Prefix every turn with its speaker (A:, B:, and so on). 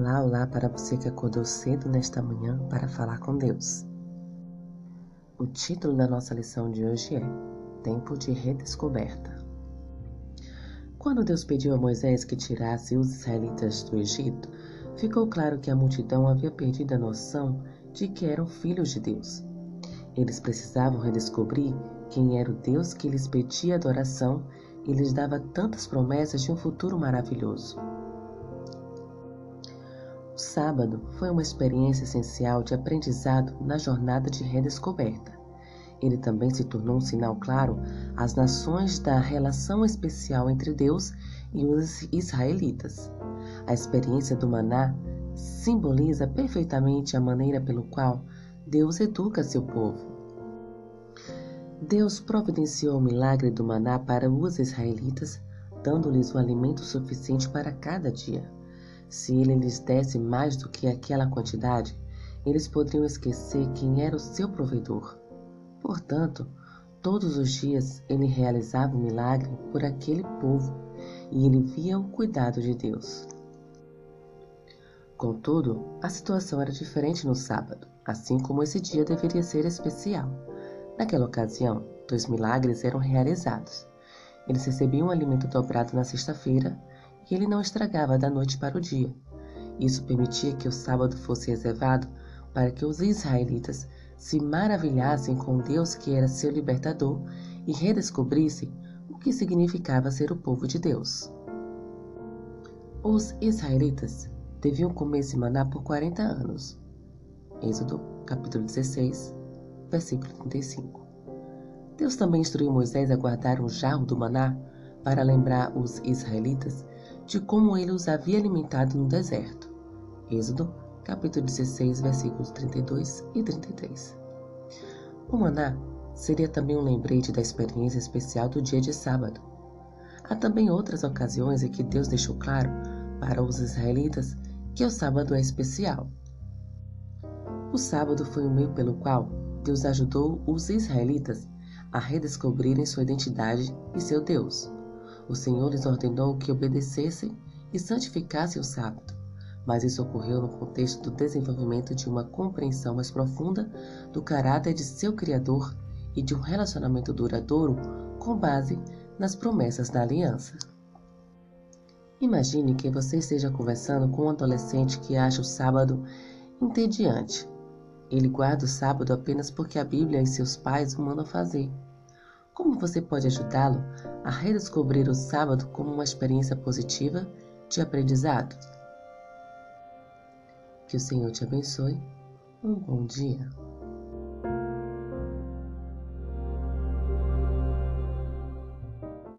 A: Olá, olá para você que acordou cedo nesta manhã para falar com Deus. O título da nossa lição de hoje é Tempo de Redescoberta. Quando Deus pediu a Moisés que tirasse os israelitas do Egito, ficou claro que a multidão havia perdido a noção de que eram filhos de Deus. Eles precisavam redescobrir quem era o Deus que lhes pedia adoração e lhes dava tantas promessas de um futuro maravilhoso sábado foi uma experiência essencial de aprendizado na jornada de redescoberta. Ele também se tornou um sinal claro às nações da relação especial entre Deus e os israelitas. A experiência do maná simboliza perfeitamente a maneira pelo qual Deus educa seu povo. Deus providenciou o milagre do maná para os israelitas, dando-lhes o alimento suficiente para cada dia. Se ele lhes desse mais do que aquela quantidade, eles poderiam esquecer quem era o seu provedor. Portanto, todos os dias ele realizava um milagre por aquele povo e ele via o cuidado de Deus. Contudo, a situação era diferente no sábado, assim como esse dia deveria ser especial. Naquela ocasião, dois milagres eram realizados. Eles recebiam um alimento dobrado na sexta-feira e ele não estragava da noite para o dia. Isso permitia que o sábado fosse reservado para que os israelitas se maravilhassem com Deus que era seu libertador e redescobrissem o que significava ser o povo de Deus. Os israelitas deviam comer esse maná por 40 anos. Êxodo, capítulo 16, versículo 35. Deus também instruiu Moisés a guardar um jarro do maná para lembrar os israelitas de como ele os havia alimentado no deserto. Êxodo, capítulo 16, versículos 32 e 33. O maná seria também um lembrete da experiência especial do dia de sábado. Há também outras ocasiões em que Deus deixou claro para os israelitas que o sábado é especial. O sábado foi o meio pelo qual Deus ajudou os israelitas a redescobrirem sua identidade e seu Deus. O Senhor lhes ordenou que obedecessem e santificassem o sábado, mas isso ocorreu no contexto do desenvolvimento de uma compreensão mais profunda do caráter de seu Criador e de um relacionamento duradouro com base nas promessas da aliança. Imagine que você esteja conversando com um adolescente que acha o sábado entediante. Ele guarda o sábado apenas porque a Bíblia e seus pais o mandam fazer. Como você pode ajudá-lo a redescobrir o sábado como uma experiência positiva de aprendizado? Que o Senhor te abençoe. Um bom dia.